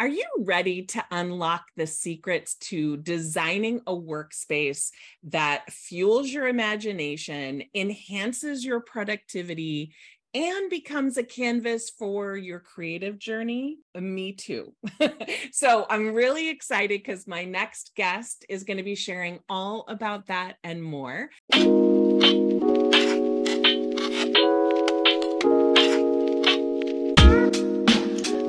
Are you ready to unlock the secrets to designing a workspace that fuels your imagination, enhances your productivity, and becomes a canvas for your creative journey? Me too. so I'm really excited because my next guest is going to be sharing all about that and more.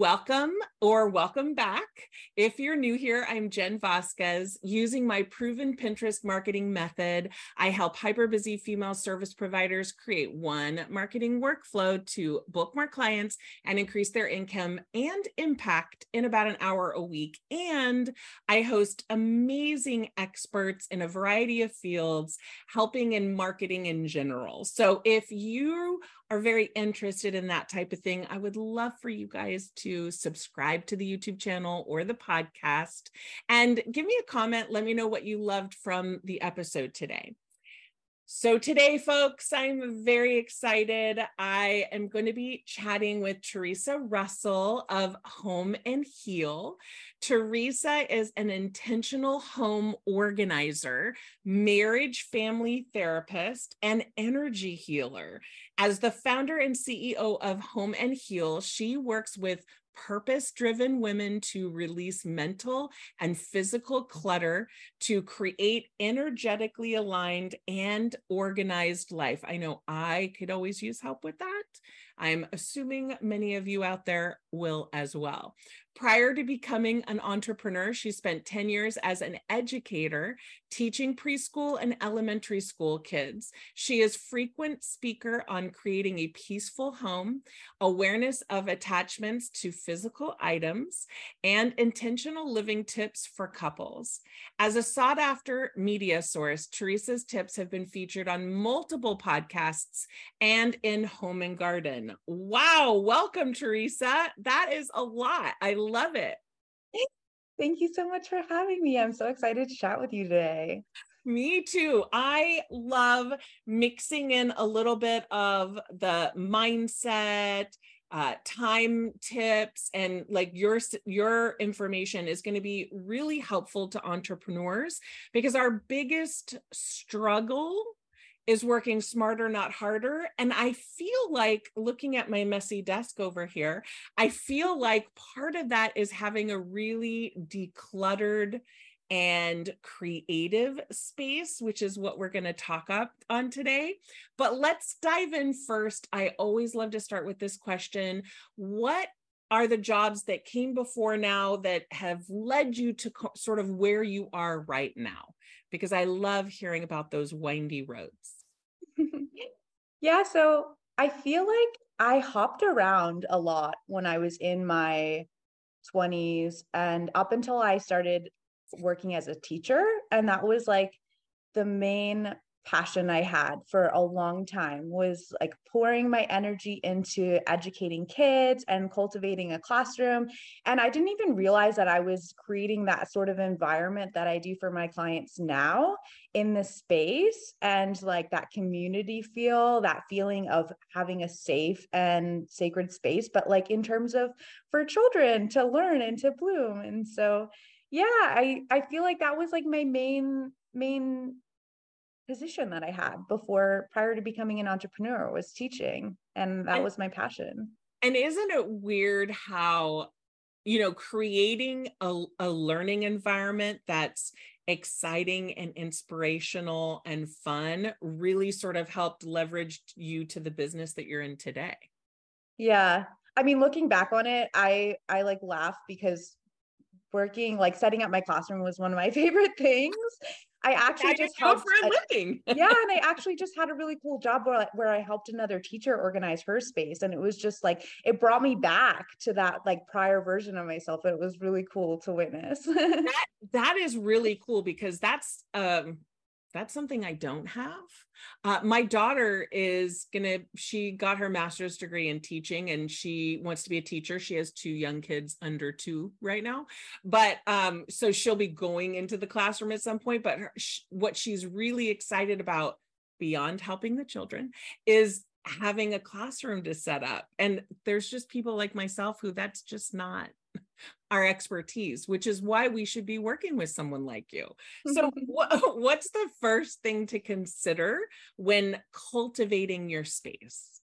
Welcome or welcome back. If you're new here, I'm Jen Vasquez. Using my proven Pinterest marketing method, I help hyper busy female service providers create one marketing workflow to book more clients and increase their income and impact in about an hour a week. And I host amazing experts in a variety of fields, helping in marketing in general. So if you are very interested in that type of thing, I would love for you guys to subscribe to the YouTube channel or the podcast and give me a comment. Let me know what you loved from the episode today. So, today, folks, I'm very excited. I am going to be chatting with Theresa Russell of Home and Heal. Theresa is an intentional home organizer, marriage family therapist, and energy healer. As the founder and CEO of Home and Heal, she works with purpose driven women to release mental and physical clutter to create energetically aligned and organized life. I know I could always use help with that. I'm assuming many of you out there will as well. Prior to becoming an entrepreneur, she spent 10 years as an educator teaching preschool and elementary school kids. She is frequent speaker on creating a peaceful home, awareness of attachments to physical items, and intentional living tips for couples. As a sought after media source, Theresa's tips have been featured on multiple podcasts and in Home and Garden. Wow, welcome Theresa. That is a lot. I love it. Thank you so much for having me. I'm so excited to chat with you today. Me too. I love mixing in a little bit of the mindset, uh, time tips, and like your your information is going to be really helpful to entrepreneurs because our biggest struggle is working smarter, not harder. And I feel like looking at my messy desk over here, I feel like part of that is having a really decluttered and creative space, which is what we're going to talk up on today. But let's dive in first. I always love to start with this question What are the jobs that came before now that have led you to co- sort of where you are right now? Because I love hearing about those windy roads. yeah, so I feel like I hopped around a lot when I was in my 20s and up until I started working as a teacher. And that was like the main passion I had for a long time was like pouring my energy into educating kids and cultivating a classroom. And I didn't even realize that I was creating that sort of environment that I do for my clients now in the space and like that community feel, that feeling of having a safe and sacred space, but like in terms of for children to learn and to bloom. And so yeah, I I feel like that was like my main main position that I had before prior to becoming an entrepreneur was teaching and that and, was my passion. And isn't it weird how you know creating a, a learning environment that's exciting and inspirational and fun really sort of helped leverage you to the business that you're in today. Yeah. I mean looking back on it, I I like laugh because working like setting up my classroom was one of my favorite things I actually just helped for a living. yeah, and I actually just had a really cool job where where I helped another teacher organize her space, and it was just like it brought me back to that like prior version of myself. And it was really cool to witness. that, that is really cool because that's um that's something I don't have. Uh, my daughter is gonna, she got her master's degree in teaching and she wants to be a teacher. She has two young kids under two right now. But um, so she'll be going into the classroom at some point. But her, sh- what she's really excited about beyond helping the children is having a classroom to set up. And there's just people like myself who that's just not our expertise, which is why we should be working with someone like you. So, mm-hmm. what, what's the first thing to consider when cultivating your space?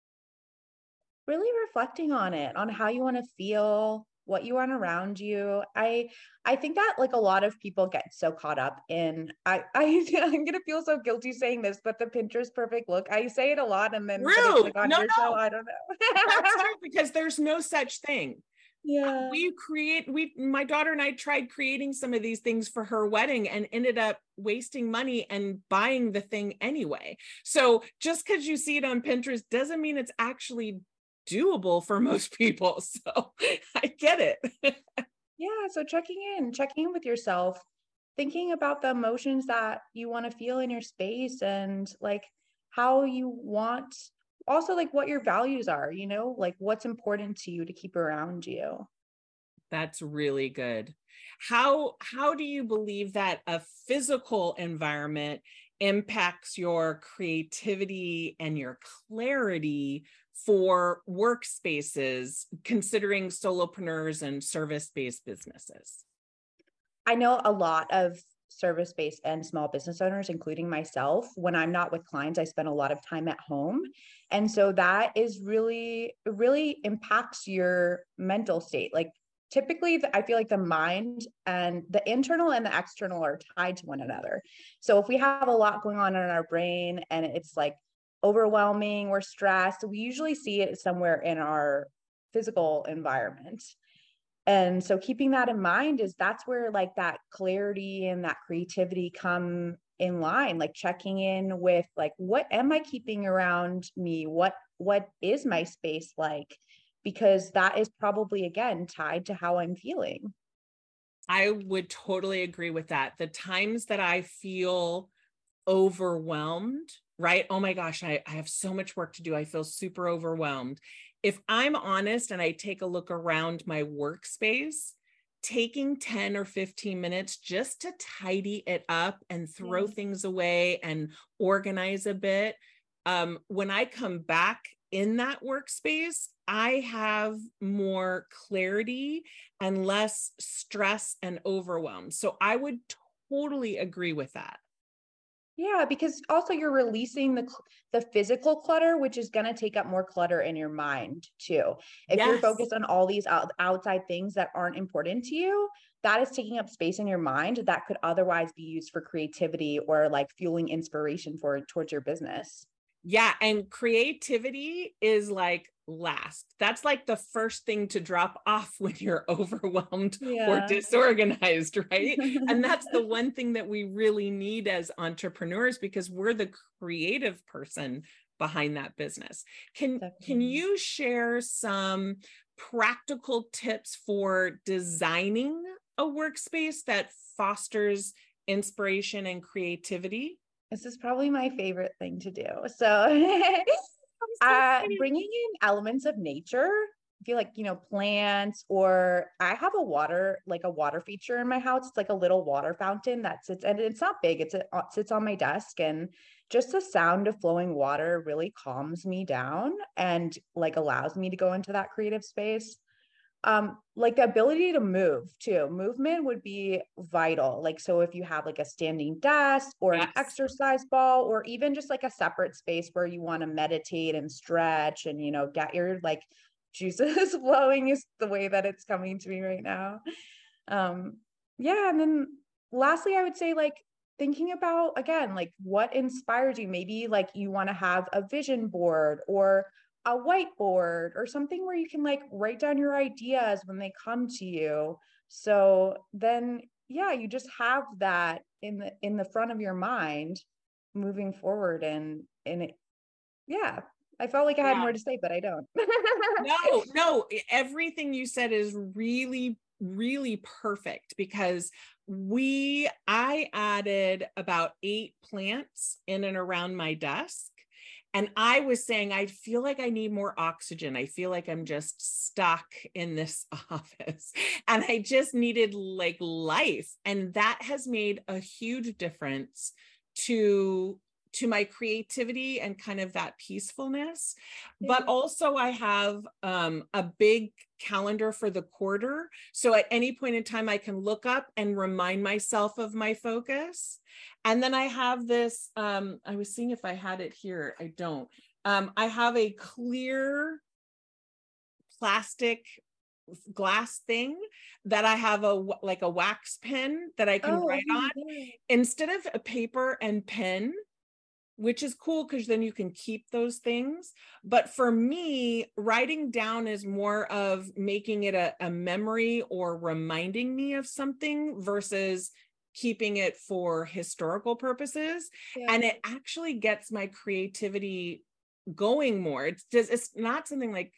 Really reflecting on it, on how you want to feel, what you want around you. I I think that like a lot of people get so caught up in I, I I'm gonna feel so guilty saying this, but the Pinterest perfect look. I say it a lot and then like on no, no. show, I don't know. because there's no such thing yeah. We create we my daughter and i tried creating some of these things for her wedding and ended up wasting money and buying the thing anyway. So just because you see it on pinterest doesn't mean it's actually doable for most people. So i get it. Yeah so checking in checking in with yourself thinking about the emotions that you want to feel in your space and like how you want also like what your values are, you know, like what's important to you to keep around you. That's really good. How how do you believe that a physical environment impacts your creativity and your clarity for workspaces considering solopreneurs and service-based businesses? I know a lot of service based and small business owners, including myself, when I'm not with clients, I spend a lot of time at home. And so that is really, really impacts your mental state. Like typically, I feel like the mind and the internal and the external are tied to one another. So if we have a lot going on in our brain and it's like overwhelming, we're stressed, we usually see it somewhere in our physical environment and so keeping that in mind is that's where like that clarity and that creativity come in line like checking in with like what am i keeping around me? What what is my space like? Because that is probably again tied to how i'm feeling. I would totally agree with that. The times that i feel overwhelmed right? Oh my gosh I, I have so much work to do. I feel super overwhelmed if I'm honest and I take a look around my workspace, taking 10 or 15 minutes just to tidy it up and throw things away and organize a bit. Um, when I come back in that workspace, I have more clarity and less stress and overwhelm. So I would totally agree with that. Yeah, because also you're releasing the the physical clutter, which is going to take up more clutter in your mind too. If yes. you're focused on all these out, outside things that aren't important to you, that is taking up space in your mind that could otherwise be used for creativity or like fueling inspiration for towards your business. Yeah, and creativity is like last. That's like the first thing to drop off when you're overwhelmed yeah. or disorganized, right? and that's the one thing that we really need as entrepreneurs because we're the creative person behind that business. Can Definitely. can you share some practical tips for designing a workspace that fosters inspiration and creativity? This is probably my favorite thing to do. So, uh, bringing in elements of nature, I feel like, you know, plants, or I have a water, like a water feature in my house. It's like a little water fountain that sits, and it's not big, it's a, it sits on my desk. And just the sound of flowing water really calms me down and like allows me to go into that creative space um like the ability to move too. Movement would be vital. Like so if you have like a standing desk or yes. an exercise ball or even just like a separate space where you want to meditate and stretch and you know get your like juices flowing is the way that it's coming to me right now. Um yeah and then lastly i would say like thinking about again like what inspires you. Maybe like you want to have a vision board or a whiteboard or something where you can like write down your ideas when they come to you. So then yeah, you just have that in the in the front of your mind moving forward and and it yeah I felt like I had yeah. more to say, but I don't. no, no, everything you said is really, really perfect because we, I added about eight plants in and around my desk. And I was saying, I feel like I need more oxygen. I feel like I'm just stuck in this office and I just needed like life. And that has made a huge difference to to my creativity and kind of that peacefulness but also i have um, a big calendar for the quarter. So at any point in time i can look up and remind myself of my focus. And then i have this um, i was seeing if i had it here. I don't. Um, i have a clear plastic glass thing that I have a like a wax pen that I can oh, write on. instead of a paper and pen which is cool because then you can keep those things. But for me, writing down is more of making it a, a memory or reminding me of something versus keeping it for historical purposes. Yeah. And it actually gets my creativity going more. It's just, it's not something like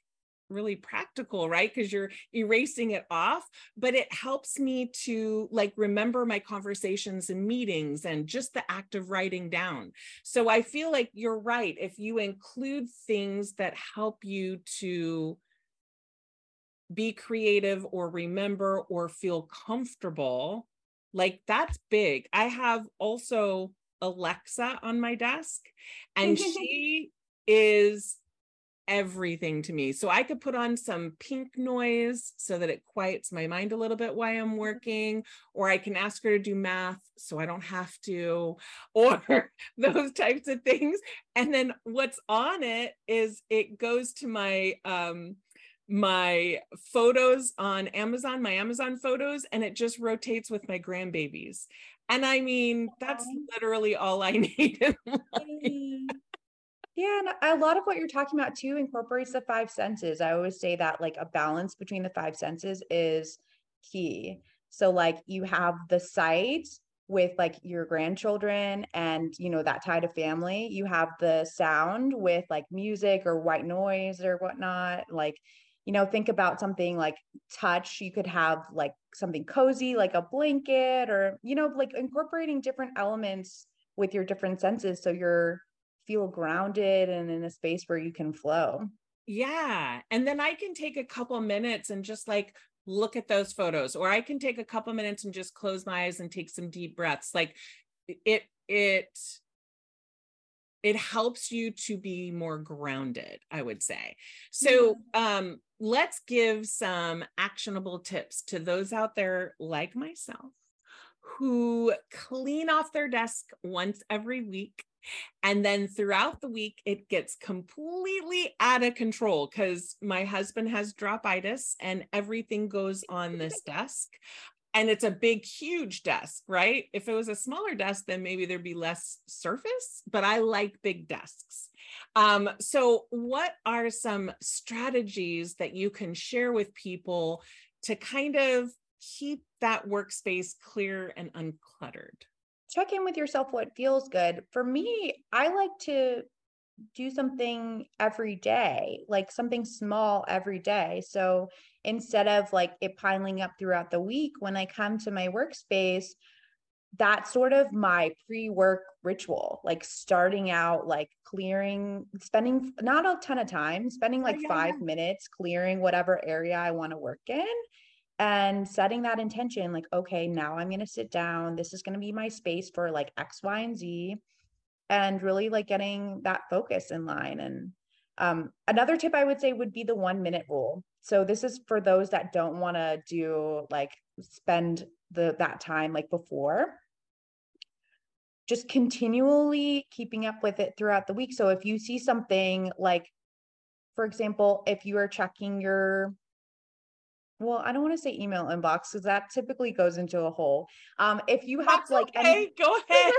really practical, right? Because you're erasing it off, but it helps me to like remember my conversations and meetings and just the act of writing down. So I feel like you're right. If you include things that help you to be creative or remember or feel comfortable, like that's big. I have also Alexa on my desk, and she is everything to me. So I could put on some pink noise so that it quiets my mind a little bit while I'm mm-hmm. working, or I can ask her to do math so I don't have to, or those types of things. And then what's on it is it goes to my um my photos on Amazon, my Amazon photos, and it just rotates with my grandbabies. And I mean, that's literally all I need yeah, and a lot of what you're talking about too incorporates the five senses. I always say that like a balance between the five senses is key. So like you have the sight with like your grandchildren and you know that tie to family. You have the sound with like music or white noise or whatnot. Like, you know, think about something like touch. You could have like something cozy, like a blanket, or you know, like incorporating different elements with your different senses. So you're feel grounded and in a space where you can flow. Yeah. And then I can take a couple minutes and just like look at those photos, or I can take a couple minutes and just close my eyes and take some deep breaths. Like it, it, it helps you to be more grounded i would say so um let's give some actionable tips to those out there like myself who clean off their desk once every week and then throughout the week, it gets completely out of control because my husband has dropitis and everything goes on this desk. And it's a big, huge desk, right? If it was a smaller desk, then maybe there'd be less surface, but I like big desks. Um, so, what are some strategies that you can share with people to kind of keep that workspace clear and uncluttered? Check in with yourself what feels good. For me, I like to do something every day, like something small every day. So instead of like it piling up throughout the week, when I come to my workspace, that's sort of my pre-work ritual like starting out like clearing spending not a ton of time spending oh, like yeah. five minutes clearing whatever area i want to work in and setting that intention like okay now i'm going to sit down this is going to be my space for like x y and z and really like getting that focus in line and um, another tip i would say would be the one minute rule. So this is for those that don't want to do like spend the that time like before. Just continually keeping up with it throughout the week. So if you see something like for example if you are checking your well, I don't want to say email inbox because that typically goes into a hole. Um, if you have That's like okay. any, go ahead.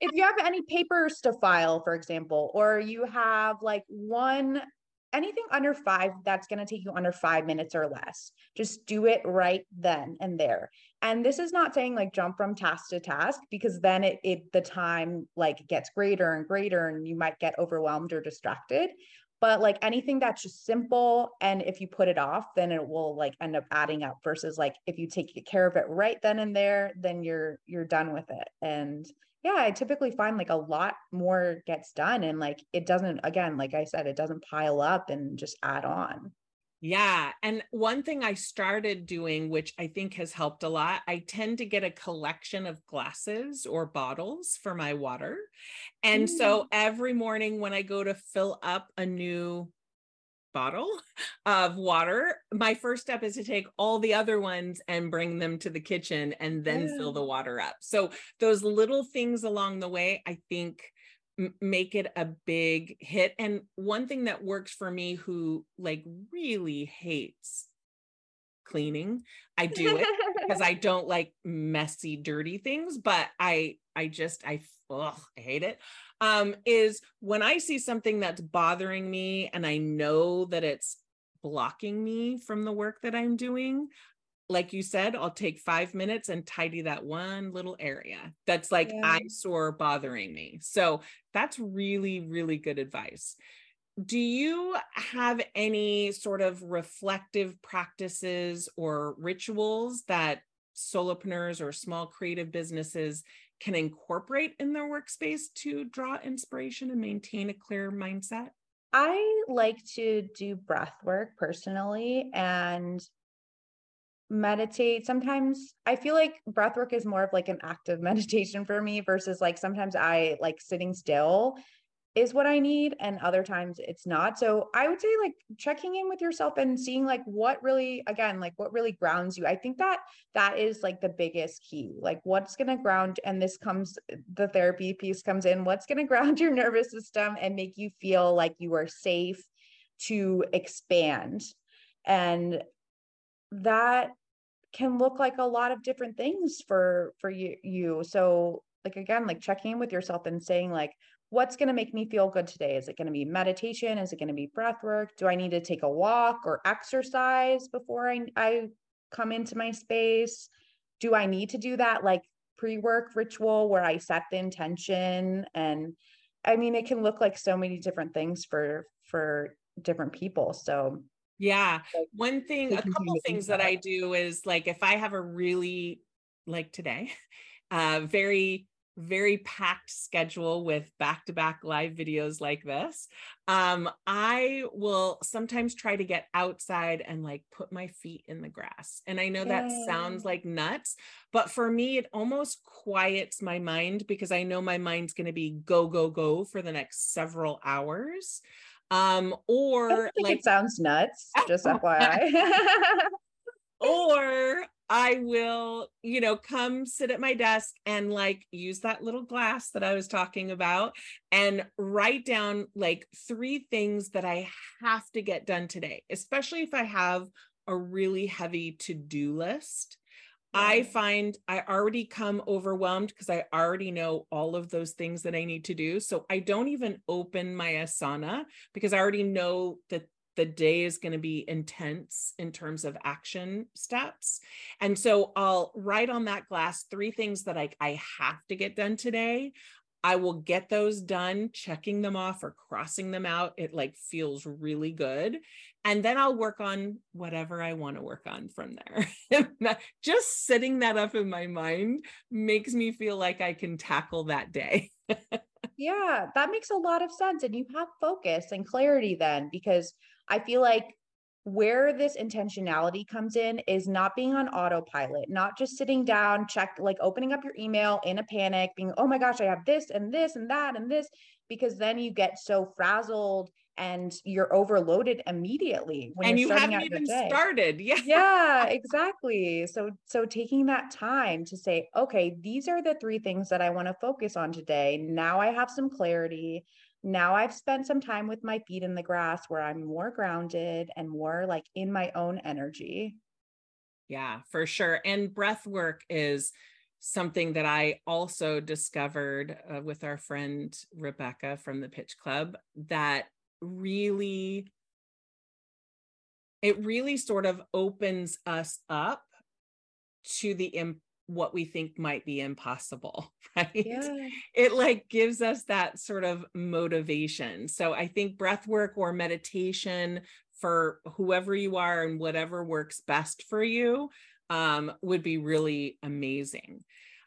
if you have any papers to file, for example, or you have like one anything under five, that's going to take you under five minutes or less. Just do it right then and there. And this is not saying like jump from task to task because then it, it the time like gets greater and greater and you might get overwhelmed or distracted but like anything that's just simple and if you put it off then it will like end up adding up versus like if you take care of it right then and there then you're you're done with it. And yeah i typically find like a lot more gets done and like it doesn't again like i said it doesn't pile up and just add on yeah. And one thing I started doing, which I think has helped a lot, I tend to get a collection of glasses or bottles for my water. And mm. so every morning when I go to fill up a new bottle of water, my first step is to take all the other ones and bring them to the kitchen and then yeah. fill the water up. So those little things along the way, I think make it a big hit and one thing that works for me who like really hates cleaning i do it because i don't like messy dirty things but i i just i ugh, i hate it um is when i see something that's bothering me and i know that it's blocking me from the work that i'm doing like you said, I'll take five minutes and tidy that one little area that's like yeah. eyesore bothering me. So that's really, really good advice. Do you have any sort of reflective practices or rituals that solopreneurs or small creative businesses can incorporate in their workspace to draw inspiration and maintain a clear mindset? I like to do breath work personally and meditate. Sometimes i feel like breath work is more of like an active meditation for me versus like sometimes i like sitting still is what i need and other times it's not. So i would say like checking in with yourself and seeing like what really again like what really grounds you. I think that that is like the biggest key. Like what's going to ground and this comes the therapy piece comes in what's going to ground your nervous system and make you feel like you are safe to expand? And that can look like a lot of different things for for you so like again like checking in with yourself and saying like what's going to make me feel good today? Is it going to be meditation? Is it going to be breath work? Do i need to take a walk or exercise before i i come into my space? Do i need to do that like pre-work ritual where i set the intention? And i mean it can look like so many different things for for different people. So yeah. Like, One thing, a couple things that I do is like if I have a really like today, uh very very packed schedule with back-to-back live videos like this um i will sometimes try to get outside and like put my feet in the grass and i know that sounds like nuts but for me it almost quiets my mind because i know my mind's going to be go go go for the next several hours um, or like it sounds nuts, just FYI. or I will, you know, come sit at my desk and like use that little glass that I was talking about and write down like three things that I have to get done today, especially if I have a really heavy to do list. I find I already come overwhelmed because I already know all of those things that I need to do. So I don't even open my Asana because I already know that the day is going to be intense in terms of action steps. And so I'll write on that glass three things that I, I have to get done today. I will get those done, checking them off or crossing them out. It like feels really good. And then I'll work on whatever I want to work on from there. Just setting that up in my mind makes me feel like I can tackle that day. yeah, that makes a lot of sense. And you have focus and clarity then, because I feel like where this intentionality comes in is not being on autopilot, not just sitting down, check, like opening up your email in a panic, being, oh my gosh, I have this and this and that and this, because then you get so frazzled and you're overloaded immediately when and you haven't even started. Yeah. Yeah, exactly. So so taking that time to say, okay, these are the three things that I want to focus on today. Now I have some clarity now I've spent some time with my feet in the grass where I'm more grounded and more like in my own energy. Yeah, for sure. And breath work is something that I also discovered uh, with our friend Rebecca from the Pitch Club that really it really sort of opens us up to the imp- what we think might be impossible right? Yeah. it like gives us that sort of motivation. So i think breath work or meditation for whoever you are and whatever works best for you um, would be really amazing.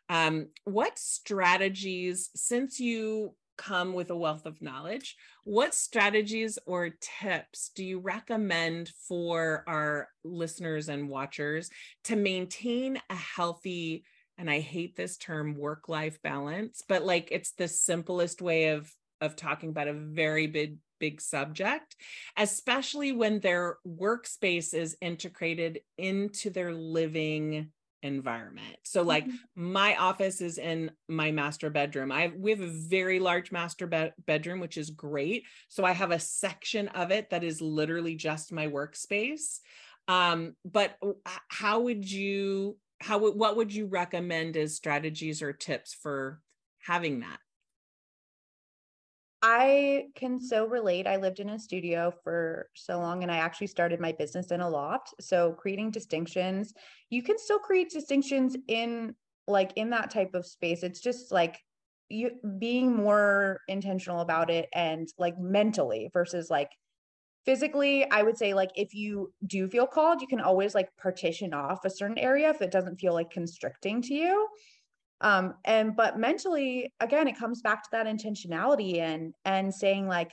Um, what strategies since you come with a wealth of knowledge. What strategies or tips do you recommend for our listeners and watchers to maintain a healthy, and I hate this term work life balance, but like it's the simplest way of of talking about a very big big subject, especially when their workspace is integrated into their living environment. So like mm-hmm. my office is in my master bedroom. I we have a very large master be- bedroom which is great. So I have a section of it that is literally just my workspace. Um but how would you how what would you recommend as strategies or tips for having that? I can so relate. I lived in a studio for so long and I actually started my business in a loft. So creating distinctions, you can still create distinctions in like in that type of space. It's just like you being more intentional about it and like mentally versus like physically i would say like if you do feel called you can always like partition off a certain area if it doesn't feel like constricting to you um and but mentally again it comes back to that intentionality and and saying like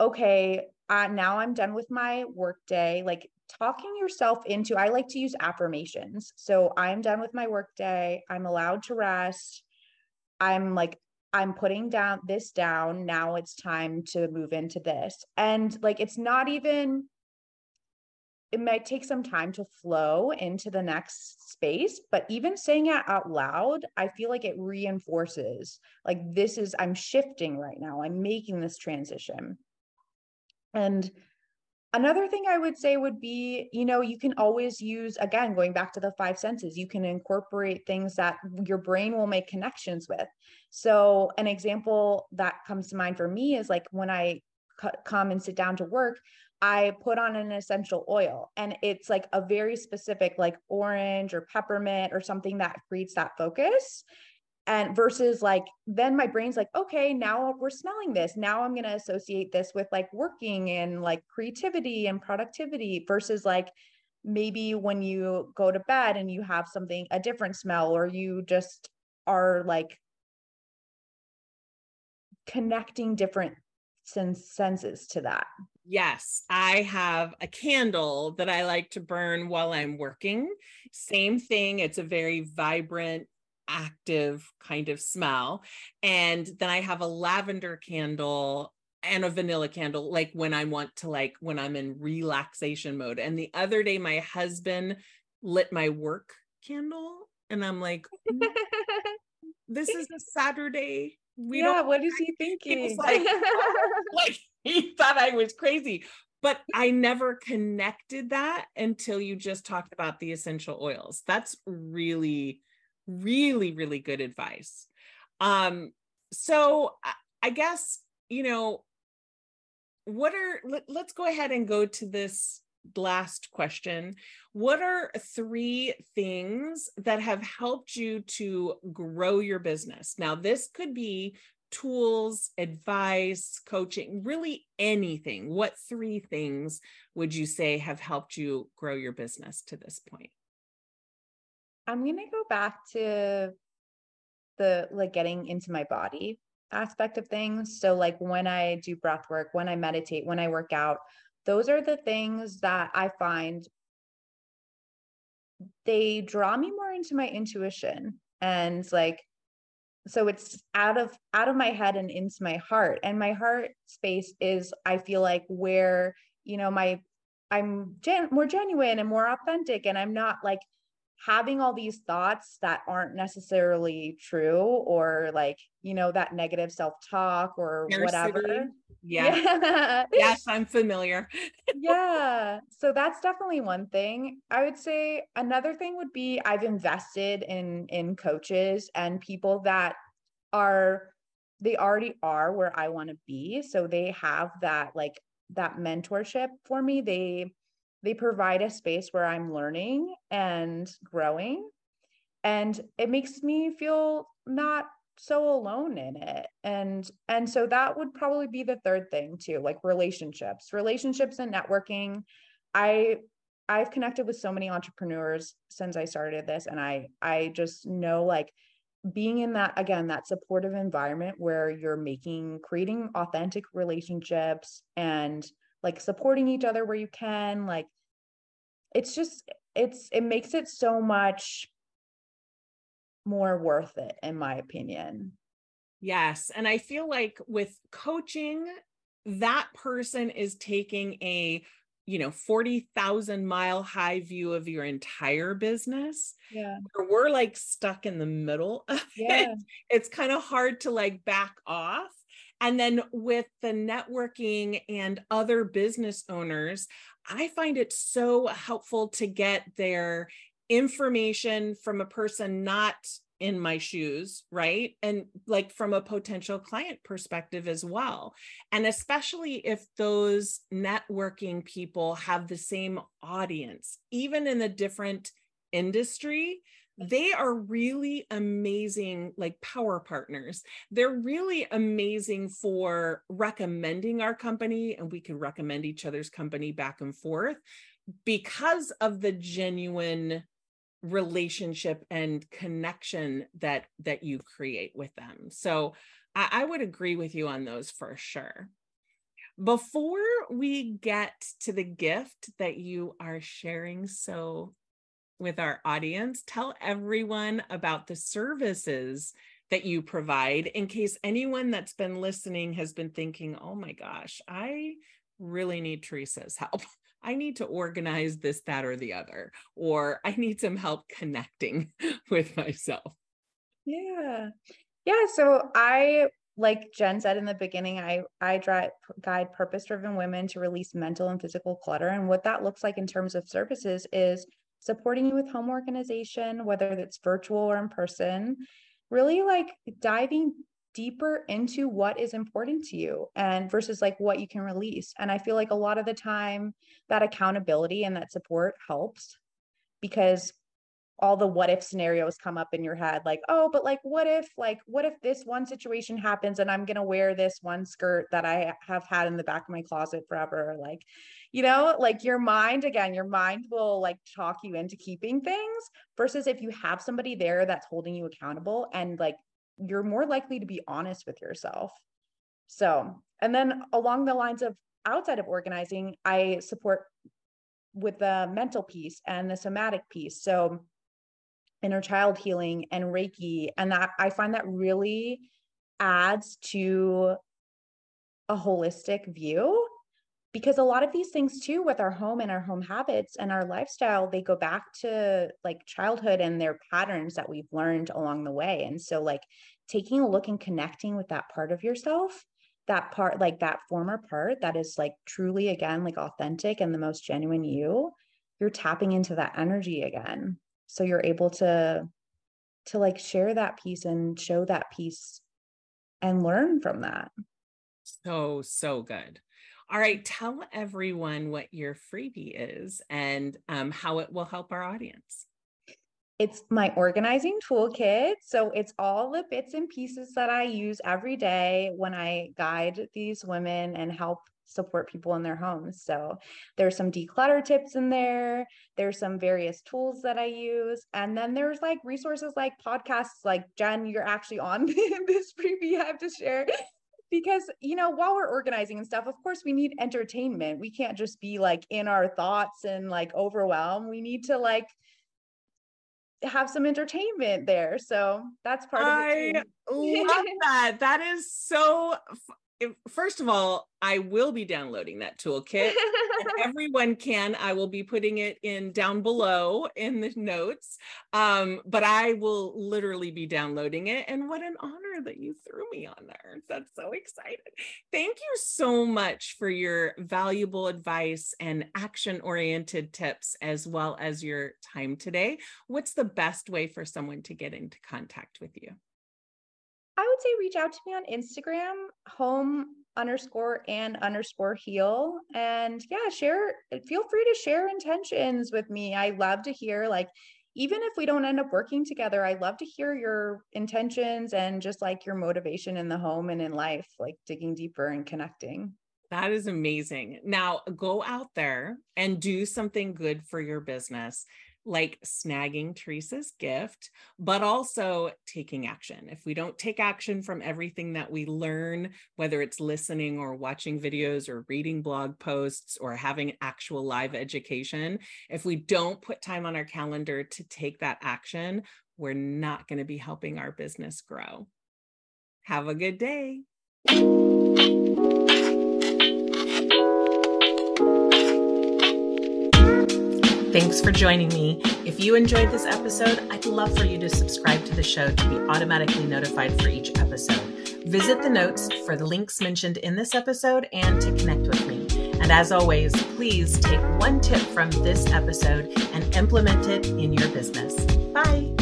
okay uh, now i'm done with my work day. Like talking yourself into i like to use affirmations. So i'm done with my work day. I'm allowed to rest. I'm like i'm putting down this down. Now it's time to move into this. And like it's not even it might take some time to flow into the next space but even saying it out loud i feel like it reinforces like this is i'm shifting right now. I'm making this transition. And another thing i would say would be you know you can always use again going back to the five senses you can incorporate things that your brain will make connections with. So an example that comes to mind for me is like when i come and sit down to work I put on an essential oil and it's like a very specific, like orange or peppermint or something that creates that focus. And versus like, then my brain's like, okay, now we're smelling this. Now I'm going to associate this with like working and like creativity and productivity versus like, maybe when you go to bed and you have something, a different smell, or you just are like connecting different sense, senses to that. Yes, I have a candle that I like to burn while I'm working. Same thing, it's a very vibrant, active kind of smell. And then I have a lavender candle and a vanilla candle like when I want to like when I'm in relaxation mode. And the other day my husband lit my work candle and I'm like this is a Saturday. We yeah, what is he thinking? Like, like he thought I was crazy. But I never connected that until you just talked about the essential oils. That's really, really, really good advice. Um, so I guess, you know, what are let, let's go ahead and go to this last question. What are three things that have helped you to grow your business? Now, this could be tools, advice, coaching, really anything. What three things would you say have helped you grow your business to this point? I'm going to go back to the like getting into my body aspect of things. So, like when I do breath work, when I meditate, when I work out, those are the things that I find they draw me more into my intuition and like so it's out of out of my head and into my heart and my heart space is i feel like where you know my i'm gen- more genuine and more authentic and i'm not like having all these thoughts that aren't necessarily true or like you know that negative self-talk or whatever. Yeah. yeah. yes i'm familiar. Yeah. So that's definitely one thing. I would say another thing would be i've invested in in coaches and people that are they already are where i want to be. So they have that like that mentorship for me. They they provide a space where I'm learning and growing. And it makes me feel not so alone in it and and so that would probably be the third thing too like relationships relationships and networking i i've connected with so many entrepreneurs since i started this and i i just know like being in that again that supportive environment where you're making creating authentic relationships and like supporting each other where you can like it's just it's it makes it so much more worth it, in my opinion. Yes. And I feel like with coaching, that person is taking a you know 40,000 mile high view of your entire business. Yeah. we're like stuck in the middle of yeah. it. It's kind of hard to like back off. And then with the networking and other business owners, I find it so helpful to get their information from a person not in my shoes, right? And like from a potential client perspective as well. And especially if those networking people have the same audience, even in a different industry, they are really amazing like power partners. They're really amazing for recommending our company and we can recommend each other's company back and forth because of the genuine relationship and connection that that you create with them. So I, I would agree with you on those for sure. Before we get to the gift that you are sharing so with our audience tell everyone about the services that you provide in case anyone that's been listening has been thinking oh my gosh i really need theresa's help I need to organize this, that, or the other, or I need some help connecting with myself. Yeah. Yeah. So I, like Jen said in the beginning, I, I drive, guide purpose driven women to release mental and physical clutter. And what that looks like in terms of services is supporting you with home organization, whether it's virtual or in person, really like diving deeper into what is important to you and versus like what you can release. And I feel like a lot of the time that accountability and that support helps because all the what if scenarios come up in your head like oh but like what if like what if this one situation happens and i'm going to wear this one skirt that i have had in the back of my closet forever like you know like your mind again your mind will like talk you into keeping things versus if you have somebody there that's holding you accountable and like you're more likely to be honest with yourself. So, and then along the lines of outside of organizing, I support with the mental piece and the somatic piece. So, inner child healing and Reiki. And that I find that really adds to a holistic view because a lot of these things too with our home and our home habits and our lifestyle they go back to like childhood and their patterns that we've learned along the way. And so like taking a look and connecting with that part of yourself that part like that former part that is like truly again like authentic and the most genuine you you're tapping into that energy again. So you're able to to like share that piece and show that piece and learn from that. So so good all right, tell everyone what your freebie is and um, how it will help our audience. It's my organizing toolkit. So it's all the bits and pieces that I use every day when I guide these women and help support people in their homes. So there's some declutter tips in there. There's some various tools that I use. And then there's like resources like podcasts like Jen, you're actually on this freebie I have to share because you know while we're organizing and stuff of course we need entertainment. We can't just be like in our thoughts and like overwhelmed. We need to like have some entertainment there. So that's part I of it too. love that. That is so first of all, I will be downloading that toolkit. everyone can. I will be putting it in down below in the notes. Um, but I will literally be downloading it. And what an honor that you threw me on there. That's so exciting. Thank you so much for your valuable advice and action oriented tips, as well as your time today. What's the best way for someone to get into contact with you? I would say reach out to me on Instagram, home underscore and underscore heal. And yeah, share, feel free to share intentions with me. I love to hear like even if we don't end up working together, I love to hear your intentions and just like your motivation in the home and in life, like digging deeper and connecting. That is amazing. Now go out there and do something good for your business like snagging Theresa's gift, but also taking action. If we don't take action from everything that we learn, whether it's listening or watching videos or reading blog posts or having actual live education, if we don't put time on our calendar to take that action, we're not going to be helping our business grow. Have a good day. Thanks for joining me. If you enjoyed this episode, I'd love for you to subscribe to the show to be automatically notified for each episode. Visit the notes for the links mentioned in this episode and to connect with me. And as always, please take one tip from this episode and implement it in your business. Bye.